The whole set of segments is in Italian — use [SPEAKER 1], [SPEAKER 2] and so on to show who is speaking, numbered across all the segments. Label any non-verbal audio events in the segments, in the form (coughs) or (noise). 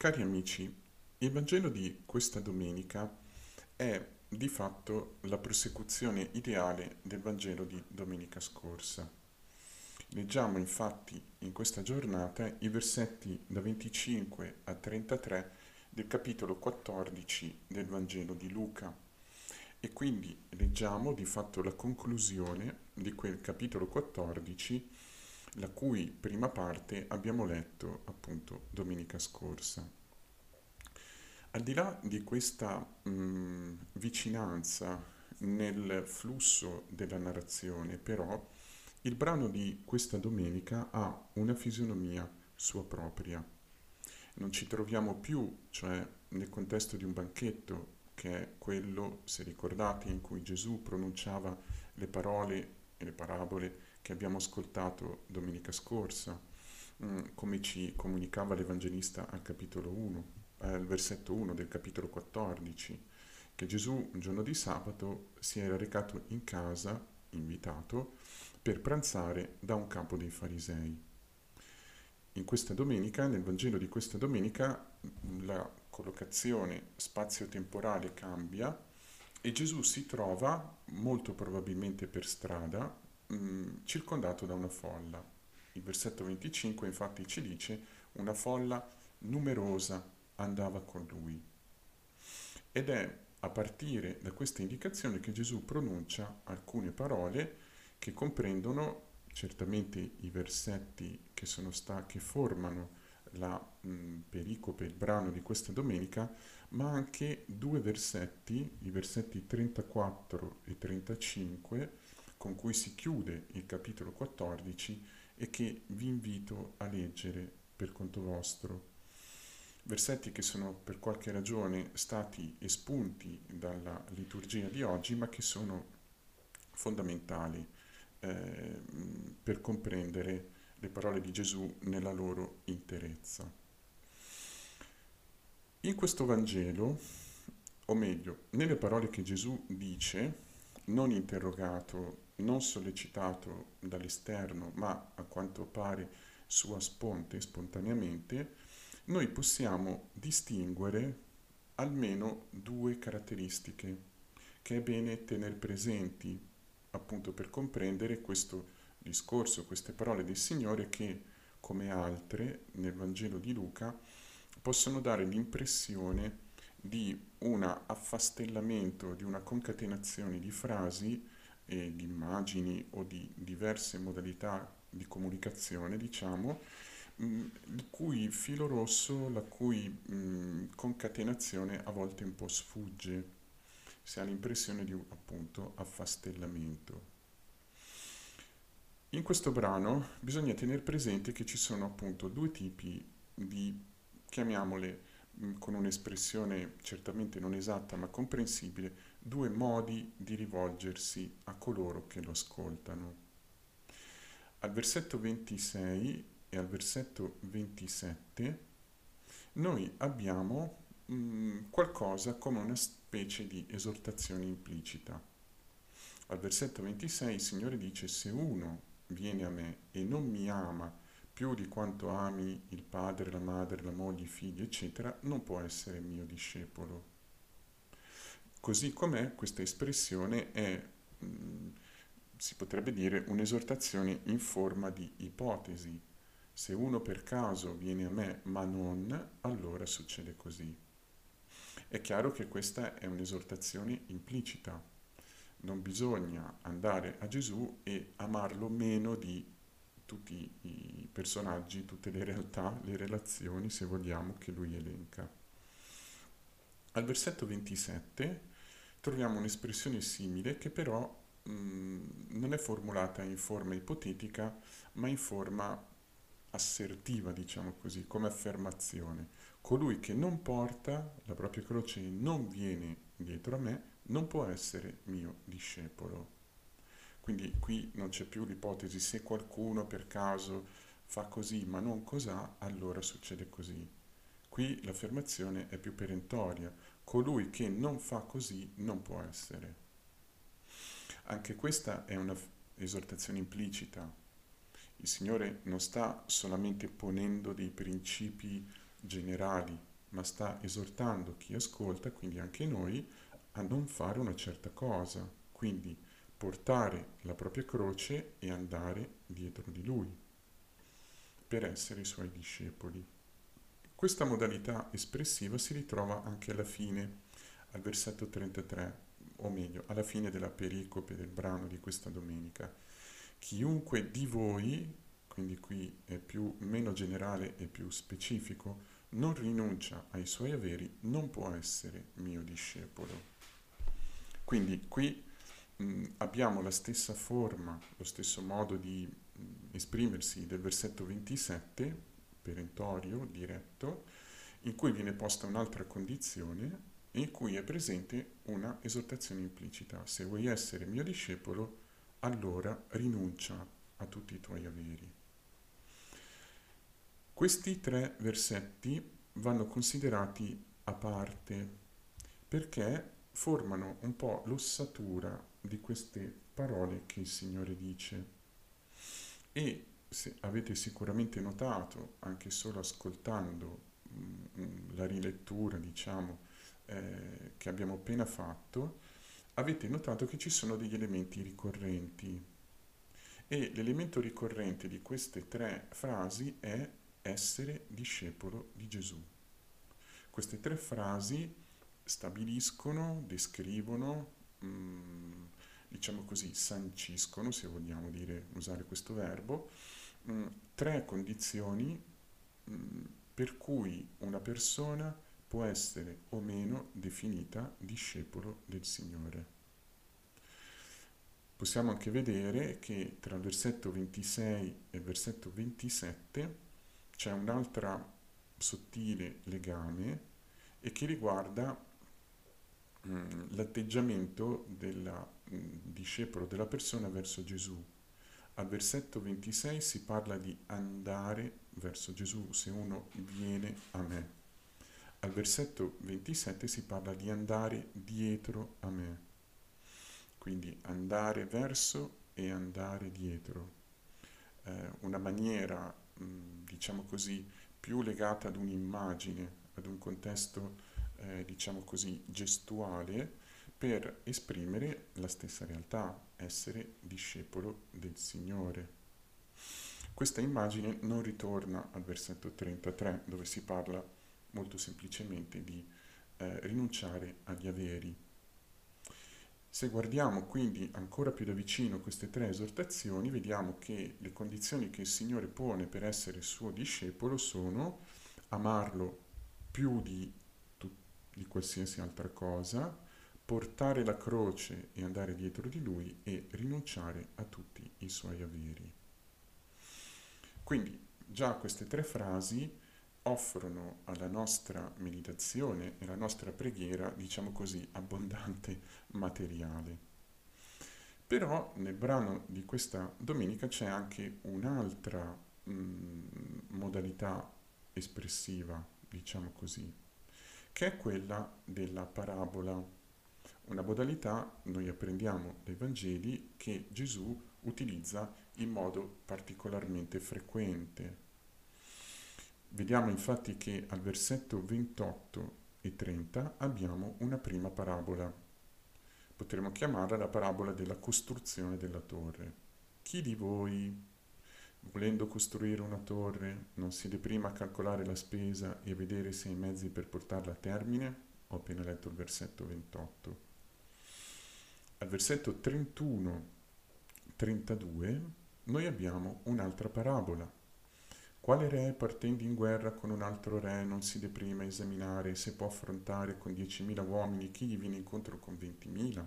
[SPEAKER 1] Cari amici, il Vangelo di questa domenica è di fatto la prosecuzione ideale del Vangelo di domenica scorsa. Leggiamo infatti in questa giornata i versetti da 25 a 33 del capitolo 14 del Vangelo di Luca e quindi leggiamo di fatto la conclusione di quel capitolo 14 la cui prima parte abbiamo letto appunto domenica scorsa. Al di là di questa mh, vicinanza nel flusso della narrazione, però, il brano di questa domenica ha una fisionomia sua propria. Non ci troviamo più, cioè nel contesto di un banchetto, che è quello, se ricordate, in cui Gesù pronunciava le parole e le parabole che abbiamo ascoltato domenica scorsa, mm, come ci comunicava l'Evangelista al capitolo 1, al versetto 1 del capitolo 14, che Gesù un giorno di sabato si era recato in casa, invitato, per pranzare da un capo dei farisei. In questa domenica, nel Vangelo di questa domenica, la collocazione spazio-temporale cambia e Gesù si trova, molto probabilmente per strada, mh, mm, circondato da una folla. Il versetto 25 infatti ci dice una folla numerosa andava con lui. Ed è a partire da questa indicazione che Gesù pronuncia alcune parole che comprendono certamente i versetti che, sta- che formano la mh, pericope, il brano di questa domenica, ma anche due versetti, i versetti 34 e 35, con cui si chiude il capitolo 14 e che vi invito a leggere per conto vostro. Versetti che sono per qualche ragione stati espunti dalla liturgia di oggi, ma che sono fondamentali eh, per comprendere le parole di Gesù nella loro interezza. In questo Vangelo, o meglio, nelle parole che Gesù dice, non interrogato non sollecitato dall'esterno, ma a quanto pare sua sponte, spontaneamente, noi possiamo distinguere almeno due caratteristiche che è bene tenere presenti appunto per comprendere questo discorso, queste parole del Signore che, come altre nel Vangelo di Luca, possono dare l'impressione di un affastellamento, di una concatenazione di frasi e di immagini o di diverse modalità di comunicazione, diciamo, mm, il cui filo rosso, la cui mh, mm, concatenazione a volte un po' sfugge, si ha l'impressione di appunto affastellamento. In questo brano bisogna tenere presente che ci sono appunto due tipi di, chiamiamole mh, con un'espressione certamente non esatta ma comprensibile, due modi di rivolgersi a coloro che lo ascoltano. Al versetto 26 e al versetto 27 noi abbiamo mh, mm, qualcosa come una specie di esortazione implicita. Al versetto 26 il Signore dice se uno viene a me e non mi ama più di quanto ami il padre, la madre, la moglie, i figli, eccetera, non può essere mio discepolo. Così com'è, questa espressione è, mm, si potrebbe dire, un'esortazione in forma di ipotesi. Se uno per caso viene a me ma non, allora succede così. È chiaro che questa è un'esortazione implicita. Non bisogna andare a Gesù e amarlo meno di tutti i personaggi, tutte le realtà, le relazioni, se vogliamo, che lui elenca. Al versetto 27 troviamo un'espressione simile che però mh, non è formulata in forma ipotetica, ma in forma assertiva, diciamo così, come affermazione. Colui che non porta la propria croce e non viene dietro a me non può essere mio discepolo. Quindi qui non c'è più l'ipotesi se qualcuno per caso fa così ma non cos'ha, allora succede così. Qui l'affermazione è più perentoria, colui che non fa così non può essere. Anche questa è un'esortazione implicita. Il Signore non sta solamente ponendo dei principi generali ma sta esortando chi ascolta, quindi anche noi, a non fare una certa cosa, quindi portare la propria croce e andare dietro di lui per essere i suoi discepoli. Questa modalità espressiva si ritrova anche alla fine, al versetto 33, o meglio, alla fine della pericope del brano di questa domenica. Chiunque di voi, quindi qui è più meno generale e più specifico, non rinuncia ai suoi averi, non può essere mio discepolo. Quindi qui mh, abbiamo la stessa forma, lo stesso modo di mh, esprimersi del versetto 27, perentorio, diretto, in cui viene posta un'altra condizione in cui è presente una esortazione implicita. Se vuoi essere mio discepolo, allora rinuncia a tutti i tuoi averi. Questi tre versetti vanno considerati a parte perché formano un po' l'ossatura di queste parole che il Signore dice. E se avete sicuramente notato, anche solo ascoltando mh, mm, la rilettura, diciamo, eh, che abbiamo appena fatto, avete notato che ci sono degli elementi ricorrenti. E l'elemento ricorrente di queste tre frasi è essere discepolo di Gesù. Queste tre frasi stabiliscono, descrivono, mh, mm, diciamo così, sanciscono, se vogliamo dire, usare questo verbo, mm, tre condizioni mm, per cui una persona può essere o meno definita discepolo del Signore. Possiamo anche vedere che tra il versetto 26 e il versetto 27 c'è un'altra sottile legame e che riguarda mh, mm, l'atteggiamento del discepolo, della persona verso Gesù. Al versetto 26 si parla di andare verso Gesù, se uno viene a me. Al versetto 27 si parla di andare dietro a me. Quindi andare verso e andare dietro. Eh, una maniera diciamo così, più legata ad un'immagine, ad un contesto, eh, diciamo così, gestuale, per esprimere la stessa realtà, essere discepolo del Signore. Questa immagine non ritorna al versetto 33, dove si parla molto semplicemente di eh, rinunciare agli averi, se guardiamo quindi ancora più da vicino queste tre esortazioni, vediamo che le condizioni che il Signore pone per essere suo discepolo sono amarlo più di, di qualsiasi altra cosa, portare la croce e andare dietro di lui e rinunciare a tutti i suoi averi. Quindi già queste tre frasi offrono alla nostra meditazione e alla nostra preghiera, diciamo così, abbondante materiale. Però nel brano di questa domenica c'è anche un'altra mh, mm, modalità espressiva, diciamo così, che è quella della parabola. Una modalità, noi apprendiamo dai Vangeli, che Gesù utilizza in modo particolarmente frequente Vediamo infatti che al versetto 28 e 30 abbiamo una prima parabola. Potremmo chiamarla la parabola della costruzione della torre. Chi di voi, volendo costruire una torre, non siede prima a calcolare la spesa e a vedere se ha i mezzi per portarla a termine? Ho appena letto il versetto 28. Al versetto 31-32 noi abbiamo un'altra parabola quale re partendo in guerra con un altro re non si deprime a esaminare se può affrontare con 10.000 uomini chi gli viene incontro con 20.000?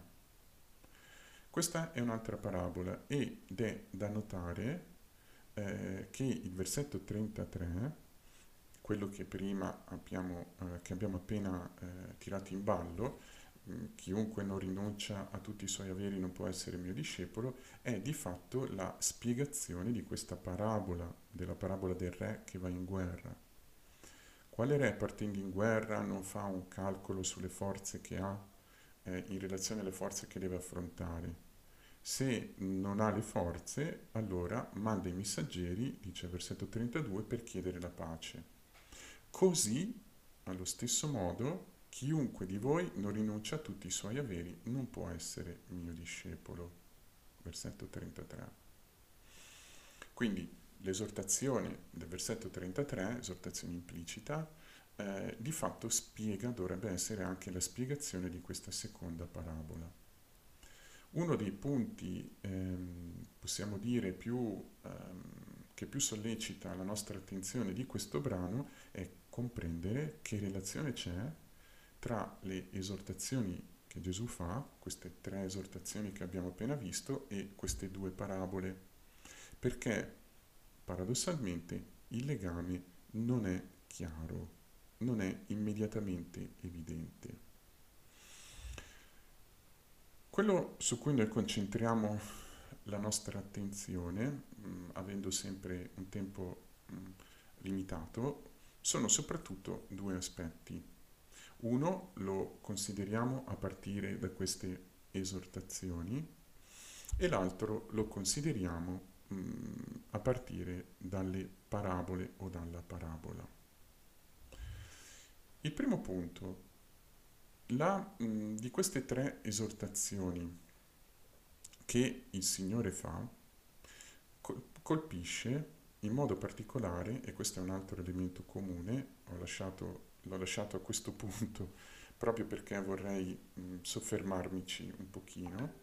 [SPEAKER 1] Questa è un'altra parabola ed è da notare eh, che il versetto 33, quello che prima abbiamo, eh, che abbiamo appena eh, tirato in ballo, chiunque non rinuncia a tutti i suoi averi non può essere mio discepolo, è di fatto la spiegazione di questa parabola, della parabola del re che va in guerra. Quale re partendo in guerra non fa un calcolo sulle forze che ha eh, in relazione alle forze che deve affrontare? Se non ha le forze, allora manda i messaggeri, dice il versetto 32, per chiedere la pace. Così allo stesso modo, chiunque di voi non rinuncia a tutti i suoi averi non può essere mio discepolo. Versetto 33. Quindi l'esortazione del versetto 33, esortazione implicita, eh, di fatto spiega, dovrebbe essere anche la spiegazione di questa seconda parabola. Uno dei punti, ehm, possiamo dire, più, ehm, che più sollecita la nostra attenzione di questo brano è comprendere che relazione c'è tra le esortazioni che Gesù fa, queste tre esortazioni che abbiamo appena visto, e queste due parabole perché paradossalmente il legame non è chiaro, non è immediatamente evidente. Quello su cui noi concentriamo la nostra attenzione, mh, avendo sempre un tempo mh, limitato, sono soprattutto due aspetti. Uno lo consideriamo a partire da queste esortazioni e l'altro lo consideriamo a partire dalle parabole o dalla parabola. Il primo punto, la, mh, di queste tre esortazioni che il Signore fa, colpisce in modo particolare, e questo è un altro elemento comune, lasciato, l'ho lasciato a questo (laughs) punto proprio perché vorrei mh, soffermarmici un pochino,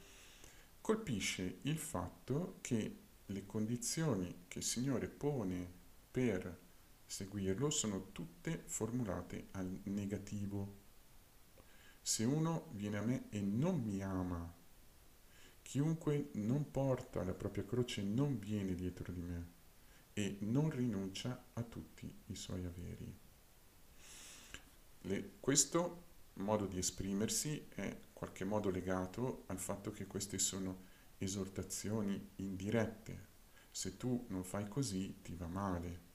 [SPEAKER 1] colpisce il fatto che le condizioni che il Signore pone per seguirlo sono tutte formulate al negativo. Se uno viene a me e non mi ama, chiunque non porta la propria croce non viene dietro di me e non rinuncia a tutti i suoi averi. Le, questo modo di esprimersi è qualche modo legato al fatto che queste sono esortazioni indirette. Se tu non fai così ti va male.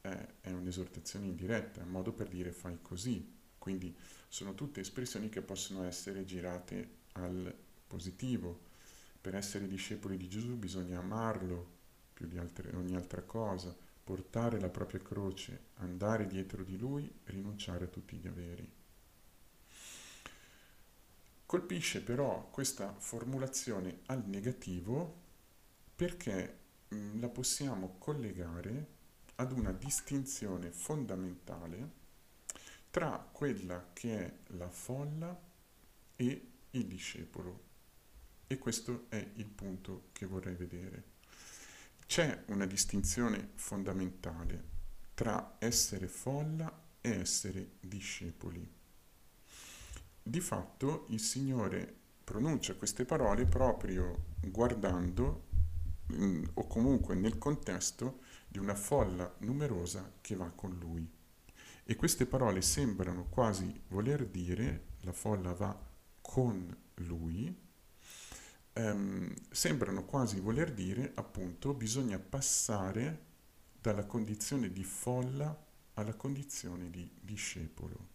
[SPEAKER 1] Eh, è un'esortazione indiretta, è un modo per dire fai così. Quindi sono tutte espressioni che possono essere girate al positivo. Per essere discepoli di Gesù bisogna amarlo più di altre, ogni altra cosa, portare la propria croce, andare dietro di lui, rinunciare a tutti gli averi. Colpisce però questa formulazione al negativo perché mm, la possiamo collegare ad una distinzione fondamentale tra quella che è la folla e il discepolo. E questo è il punto che vorrei vedere. C'è una distinzione fondamentale tra essere folla e essere discepoli. Di fatto il Signore pronuncia queste parole proprio guardando mm, o comunque nel contesto di una folla numerosa che va con lui. E queste parole sembrano quasi voler dire, la folla va con lui, ehm, sembrano quasi voler dire appunto bisogna passare dalla condizione di folla alla condizione di discepolo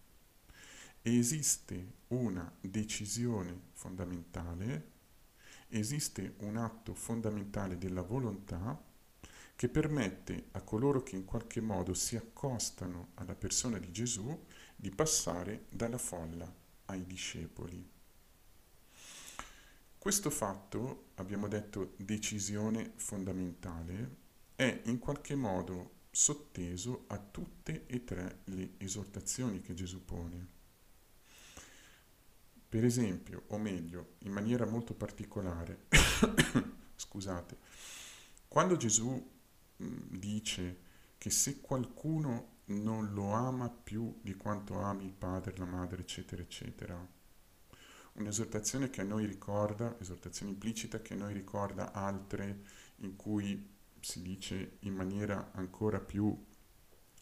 [SPEAKER 1] esiste una decisione fondamentale, esiste un atto fondamentale della volontà che permette a coloro che in qualche modo si accostano alla persona di Gesù di passare dalla folla ai discepoli. Questo fatto, abbiamo detto decisione fondamentale, è in qualche modo sotteso a tutte e tre le esortazioni che Gesù pone. Per esempio, o meglio, in maniera molto particolare, (coughs) scusate, quando Gesù dice che se qualcuno non lo ama più di quanto ami il padre, la madre, eccetera, eccetera, un'esortazione che a noi ricorda, esortazione implicita che a noi ricorda altre in cui si dice in maniera ancora più,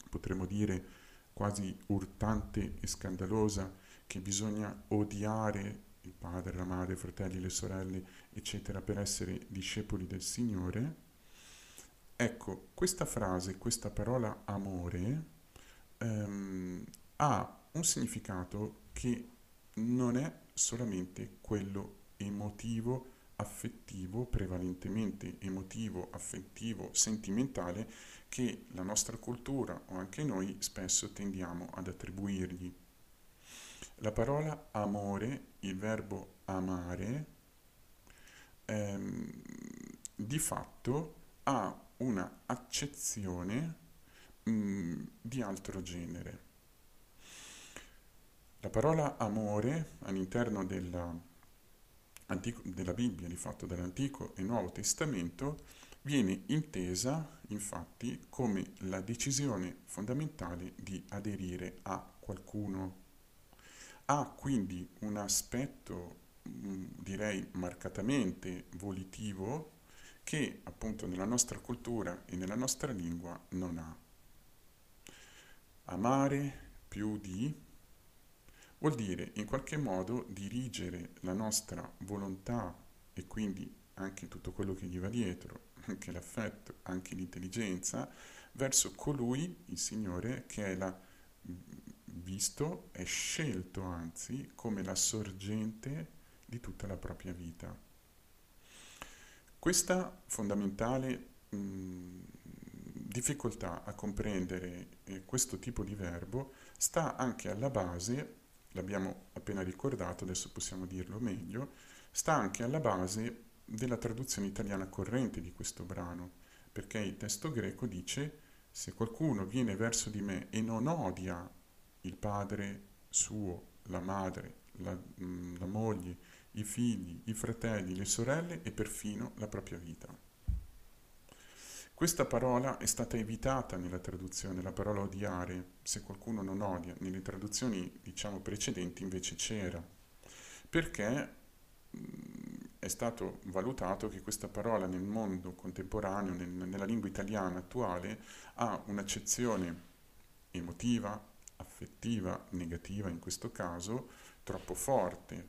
[SPEAKER 1] potremmo dire, quasi urtante e scandalosa, che bisogna odiare il padre, la madre, i fratelli, le sorelle, eccetera, per essere discepoli del Signore, ecco, questa frase, questa parola amore, ehm, ha un significato che non è solamente quello emotivo affettivo, prevalentemente emotivo, affettivo, sentimentale, che la nostra cultura o anche noi spesso tendiamo ad attribuirgli. La parola amore, il verbo amare, ehm, di fatto ha una accezione mh, di altro genere. La parola amore all'interno della, della Bibbia, di fatto dell'Antico e Nuovo Testamento, viene intesa infatti come la decisione fondamentale di aderire a qualcuno. Ha quindi un aspetto, mm, direi, marcatamente volitivo che appunto nella nostra cultura e nella nostra lingua non ha. Amare più di vuol dire in qualche modo dirigere la nostra volontà e quindi anche tutto quello che gli va dietro, anche l'affetto, anche l'intelligenza, verso colui, il Signore, che è la, visto, è scelto anzi come la sorgente di tutta la propria vita. Questa fondamentale mh, difficoltà a comprendere eh, questo tipo di verbo sta anche alla base, l'abbiamo appena ricordato, adesso possiamo dirlo meglio, sta anche alla base della traduzione italiana corrente di questo brano, perché il testo greco dice se qualcuno viene verso di me e non odia il padre suo, la madre, la, la moglie, i figli, i fratelli, le sorelle e perfino la propria vita. Questa parola è stata evitata nella traduzione, la parola odiare, se qualcuno non odia, nelle traduzioni diciamo precedenti invece c'era, perché mm, è stato valutato che questa parola nel mondo contemporaneo, nel, nella lingua italiana attuale, ha un'accezione emotiva, affettiva, negativa in questo caso, troppo forte,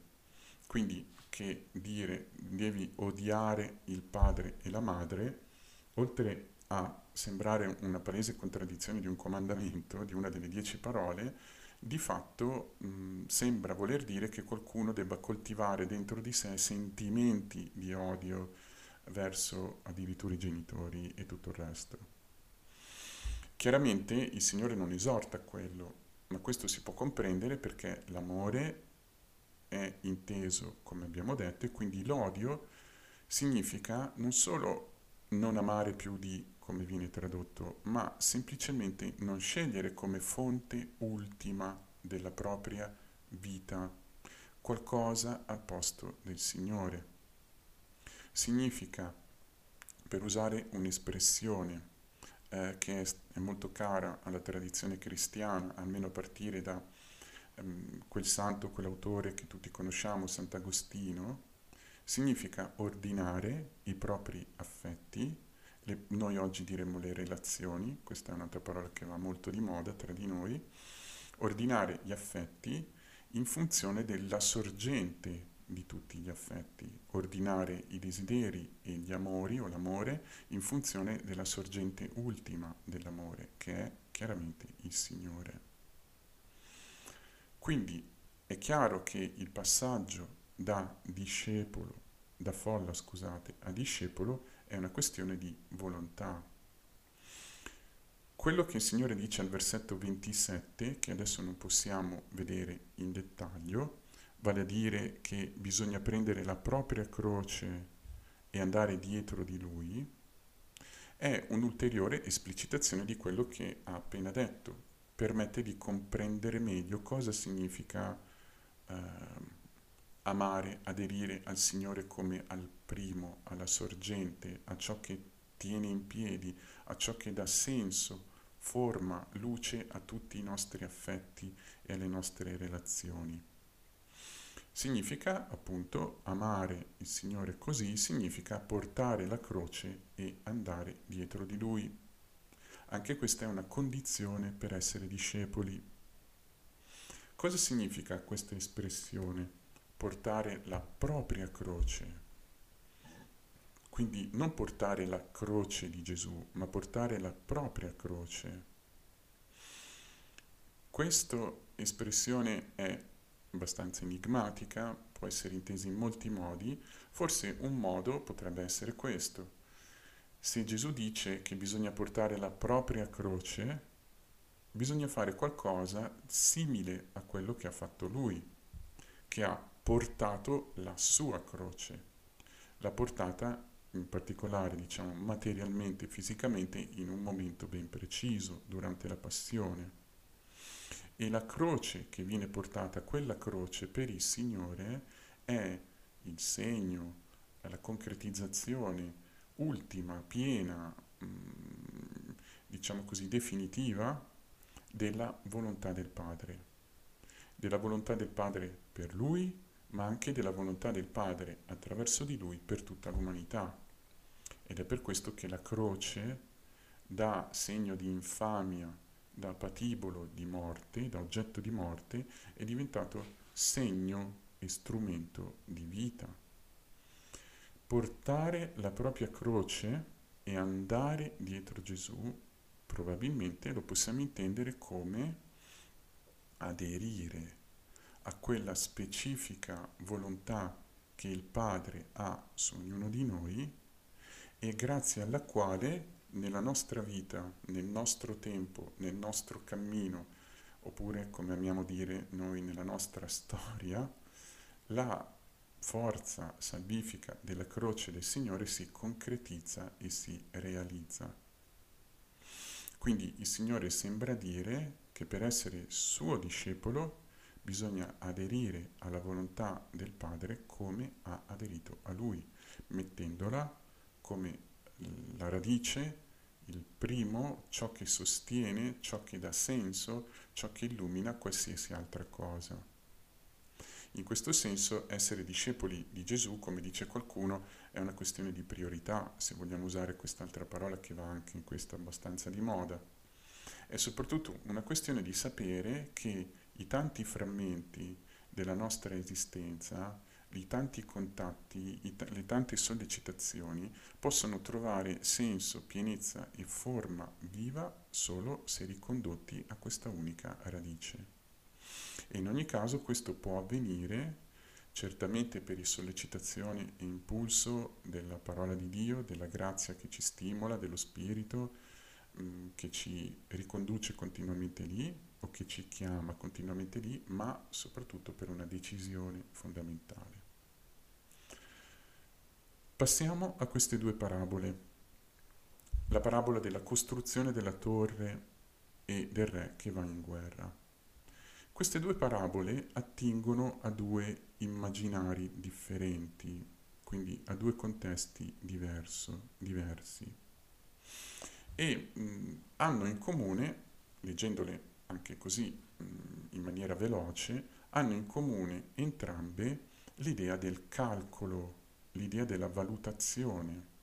[SPEAKER 1] quindi che dire devi odiare il padre e la madre, oltre a sembrare una palese contraddizione di un comandamento, di una delle dieci parole, di fatto mh, sembra voler dire che qualcuno debba coltivare dentro di sé sentimenti di odio verso addirittura i genitori e tutto il resto. Chiaramente il Signore non esorta a quello, ma questo si può comprendere perché l'amore è inteso, come abbiamo detto, e quindi l'odio significa non solo non amare più di, come viene tradotto, ma semplicemente non scegliere come fonte ultima della propria vita qualcosa al posto del Signore. Significa, per usare un'espressione eh, che è, molto cara alla tradizione cristiana, almeno a partire da Ehm, quel santo, quell'autore che tutti conosciamo, Sant'Agostino, significa ordinare i propri affetti, le, noi oggi diremmo le relazioni, questa è un'altra parola che va molto di moda tra di noi, ordinare gli affetti in funzione della sorgente di tutti gli affetti, ordinare i desideri e gli amori o l'amore in funzione della sorgente ultima dell'amore, che è chiaramente il Signore. Quindi è chiaro che il passaggio da discepolo, da folla scusate, a discepolo è una questione di volontà. Quello che il Signore dice al versetto 27, che adesso non possiamo vedere in dettaglio, vale a dire che bisogna prendere la propria croce e andare dietro di Lui, è un'ulteriore esplicitazione di quello che ha appena detto, permette di comprendere meglio cosa significa eh, amare, aderire al Signore come al primo, alla sorgente, a ciò che tiene in piedi, a ciò che dà senso, forma, luce a tutti i nostri affetti e alle nostre relazioni. Significa appunto amare il Signore così, significa portare la croce e andare dietro di Lui. Anche questa è una condizione per essere discepoli. Cosa significa questa espressione? Portare la propria croce. Quindi non portare la croce di Gesù, ma portare la propria croce. Questa espressione è abbastanza enigmatica può essere intesa in molti modi, forse un modo potrebbe essere questo. Se Gesù dice che bisogna portare la propria croce, bisogna fare qualcosa simile a quello che ha fatto lui, che ha portato la sua croce. L'ha portata in particolare, diciamo, materialmente, fisicamente, in un momento ben preciso, durante la passione. E la croce che viene portata, quella croce per il Signore, è il segno, la concretizzazione ultima, piena, mm, diciamo così, definitiva della volontà del Padre. Della volontà del Padre per Lui, ma anche della volontà del Padre attraverso di Lui per tutta l'umanità. Ed è per questo che la croce, da segno di infamia, da patibolo di morte, da oggetto di morte, è diventato segno e strumento di vita. Portare la propria croce e andare dietro Gesù probabilmente lo possiamo intendere come aderire a quella specifica volontà che il Padre ha su ognuno di noi e grazie alla quale nella nostra vita, nel nostro tempo, nel nostro cammino, oppure come amiamo dire noi nella nostra storia, la forza salvifica della croce del Signore si concretizza e si realizza. Quindi il Signore sembra dire che per essere suo discepolo bisogna aderire alla volontà del Padre come ha aderito a Lui, mettendola come la radice, il primo, ciò che sostiene, ciò che dà senso, ciò che illumina qualsiasi altra cosa. In questo senso essere discepoli di Gesù, come dice qualcuno, è una questione di priorità, se vogliamo usare quest'altra parola che va anche in questo abbastanza di moda. È soprattutto una questione di sapere che i tanti frammenti della nostra esistenza i tanti contatti, i t- le tante sollecitazioni possono trovare senso, pienezza e forma viva solo se ricondotti a questa unica radice. E in ogni caso questo può avvenire certamente per sollecitazione e impulso della parola di Dio, della grazia che ci stimola, dello Spirito mm, che ci riconduce continuamente lì o che ci chiama continuamente lì, ma soprattutto per una decisione fondamentale. Passiamo a queste due parabole. La parabola della costruzione della torre e del re che va in guerra. Queste due parabole attingono a due immaginari differenti, quindi a due contesti diverso, diversi, e mh, hanno in comune, leggendole anche così mh, in maniera veloce, hanno in comune entrambe l'idea del calcolo l'idea della valutazione.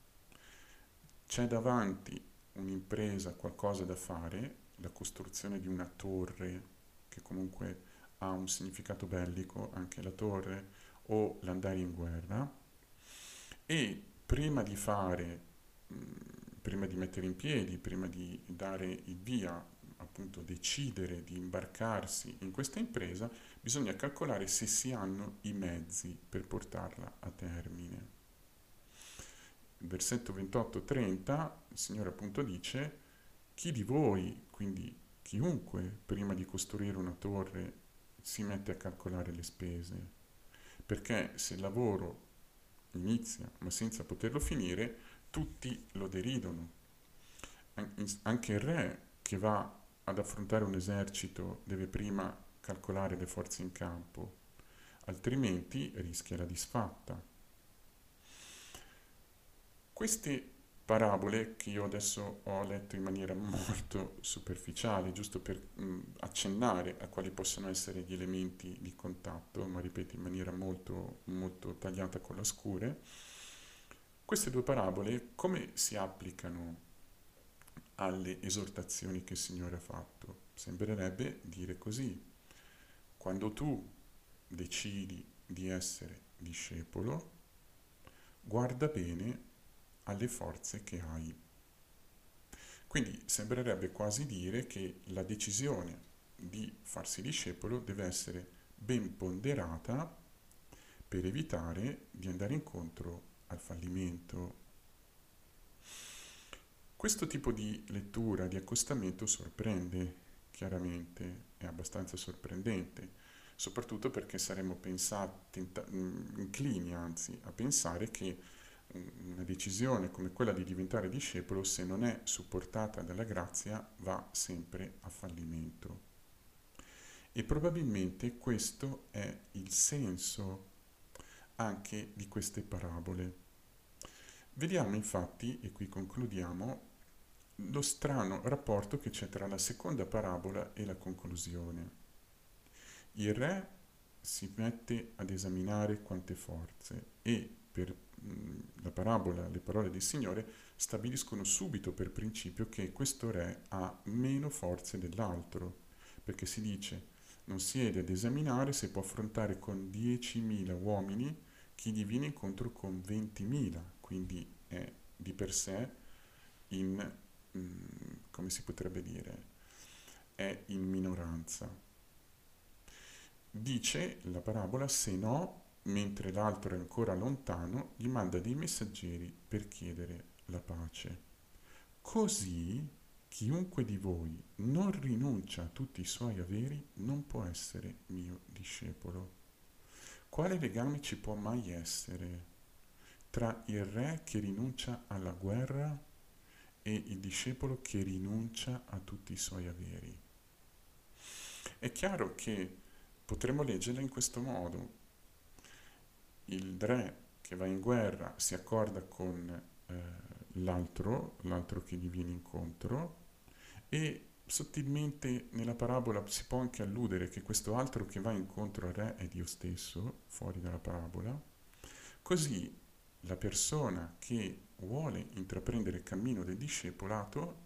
[SPEAKER 1] C'è davanti un'impresa, qualcosa da fare, la costruzione di una torre che comunque ha un significato bellico, anche la torre, o l'andare in guerra, e prima di fare, prima di mettere in piedi, prima di dare il via, appunto decidere di imbarcarsi in questa impresa, bisogna calcolare se si hanno i mezzi per portarla a termine. Versetto 28-30, il Signore appunto dice, chi di voi, quindi chiunque, prima di costruire una torre, si mette a calcolare le spese? Perché se il lavoro inizia ma senza poterlo finire, tutti lo deridono. Anche il re che va ad affrontare un esercito deve prima calcolare le forze in campo, altrimenti rischia la disfatta. Queste parabole che io adesso ho letto in maniera (laughs) molto superficiale, giusto per mh, accennare a quali possono essere gli elementi di contatto, ma ripeto in maniera molto, molto tagliata con la scure, queste due parabole come si applicano alle esortazioni che il Signore ha fatto? Sembrerebbe dire così, quando tu decidi di essere discepolo, guarda bene alle forze che hai. Quindi sembrerebbe quasi dire che la decisione di farsi discepolo deve essere ben ponderata per evitare di andare incontro al fallimento. Questo tipo di lettura, di accostamento sorprende, chiaramente, è abbastanza sorprendente, soprattutto perché saremmo pensati, mm, inclini anzi a pensare che una decisione come quella di diventare discepolo, se non è supportata dalla grazia, va sempre a fallimento. E probabilmente questo è il senso anche di queste parabole. Vediamo infatti, e qui concludiamo, lo strano rapporto che c'è tra la seconda parabola e la conclusione. Il re si mette ad esaminare quante forze e per la parabola, le parole del Signore stabiliscono subito per principio che questo re ha meno forze dell'altro, perché si dice non siede ad esaminare se può affrontare con 10.000 uomini chi gli viene incontro con 20.000, quindi è di per sé in, mm, come si potrebbe dire, è in minoranza. Dice la parabola, se no, mentre l'altro è ancora lontano, gli manda dei messaggeri per chiedere la pace. Così chiunque di voi non rinuncia a tutti i suoi averi non può essere mio discepolo. Quale legame ci può mai essere tra il re che rinuncia alla guerra e il discepolo che rinuncia a tutti i suoi averi? È chiaro che potremmo leggerla in questo modo. Il re che va in guerra si accorda con eh, l'altro, l'altro che gli viene incontro, e sottilmente nella parabola si può anche alludere che questo altro che va incontro al re è Dio stesso, fuori dalla parabola, così la persona che vuole intraprendere il cammino del discepolato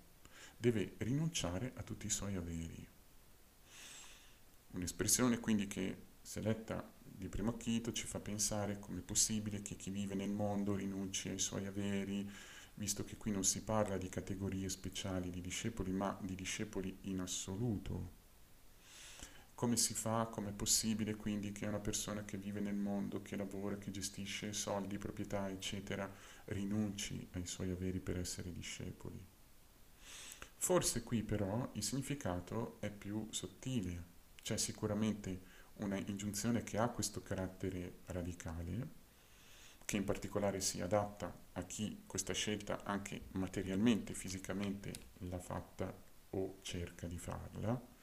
[SPEAKER 1] deve rinunciare a tutti i suoi averi. Un'espressione quindi che, se letta di primo acchito, ci fa pensare come è possibile che chi vive nel mondo rinunci ai suoi averi, visto che qui non si parla di categorie speciali di discepoli, ma di discepoli in assoluto. Come si fa, come è possibile quindi che una persona che vive nel mondo, che lavora, che gestisce soldi, proprietà, eccetera, rinunci ai suoi averi per essere discepoli? Forse qui però il significato è più sottile, c'è sicuramente una ingiunzione che ha questo carattere radicale, che in particolare si adatta a chi questa scelta anche materialmente, fisicamente l'ha fatta o cerca di farla,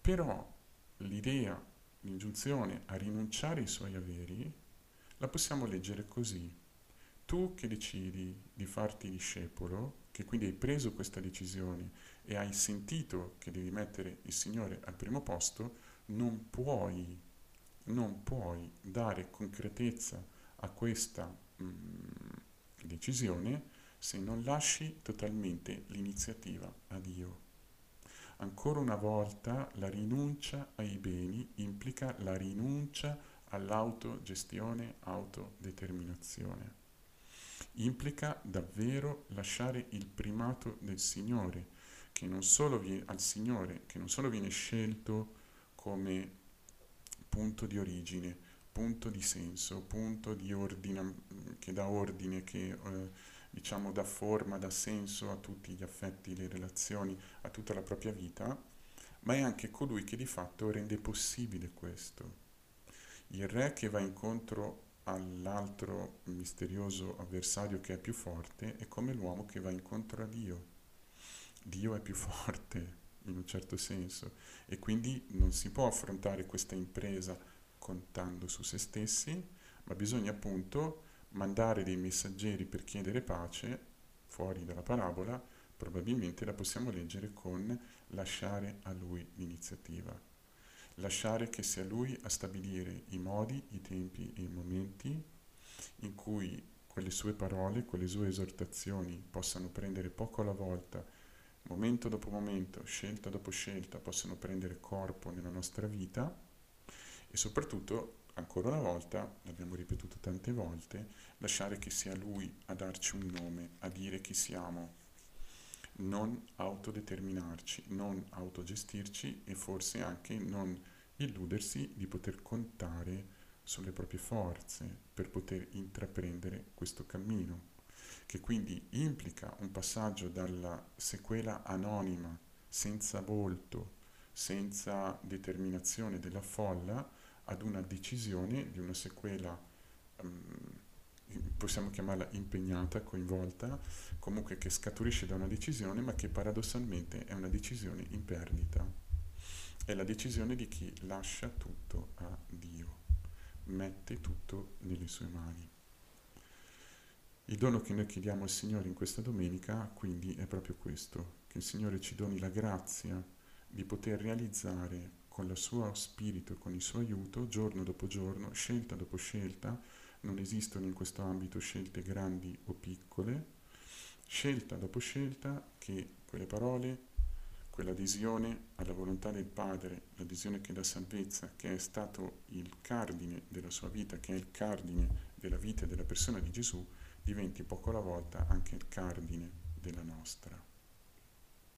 [SPEAKER 1] però l'idea, l'ingiunzione a rinunciare ai suoi averi la possiamo leggere così. Tu che decidi di farti discepolo, che quindi hai preso questa decisione e hai sentito che devi mettere il Signore al primo posto, non puoi non puoi dare concretezza a questa mh, mm, decisione se non lasci totalmente l'iniziativa a Dio. Ancora una volta la rinuncia ai beni implica la rinuncia all'autogestione, autodeterminazione. Implica davvero lasciare il primato del Signore, che non solo viene, al Signore, che non solo viene scelto come punto di origine, punto di senso, punto di ordine, che dà ordine, che eh, diciamo dà forma, dà senso a tutti gli affetti, le relazioni, a tutta la propria vita, ma è anche colui che di fatto rende possibile questo. Il re che va incontro all'altro misterioso avversario che è più forte è come l'uomo che va incontro a Dio. Dio è più (laughs) forte, in un certo senso e quindi non si può affrontare questa impresa contando su se stessi, ma bisogna appunto mandare dei messaggeri per chiedere pace fuori dalla parabola, probabilmente la possiamo leggere con lasciare a lui l'iniziativa. Lasciare che sia lui a stabilire i modi, i tempi e i momenti in cui quelle sue parole, quelle sue esortazioni possano prendere poco alla volta momento dopo momento, scelta dopo scelta, possono prendere corpo nella nostra vita e soprattutto, ancora una volta, l'abbiamo ripetuto tante volte, lasciare che sia Lui a darci un nome, a dire chi siamo, non autodeterminarci, non autogestirci e forse anche non illudersi di poter contare sulle proprie forze per poter intraprendere questo cammino, che quindi implica un passaggio dalla sequela anonima, senza volto, senza determinazione della folla, ad una decisione di una sequela, um, possiamo chiamarla impegnata, coinvolta, comunque che scaturisce da una decisione, ma che paradossalmente è una decisione in perdita. È la decisione di chi lascia tutto a Dio, mette tutto nelle sue mani. Il dono che noi chiediamo al Signore in questa domenica quindi è proprio questo, che il Signore ci doni la grazia di poter realizzare con il suo spirito e con il suo aiuto, giorno dopo giorno, scelta dopo scelta, non esistono in questo ambito scelte grandi o piccole, scelta dopo scelta che quelle parole, quell'adesione alla volontà del Padre, l'adesione che la salvezza, che è stato il cardine della sua vita, che è il cardine della vita e della persona di Gesù, diventi poco alla volta anche il cardine della nostra.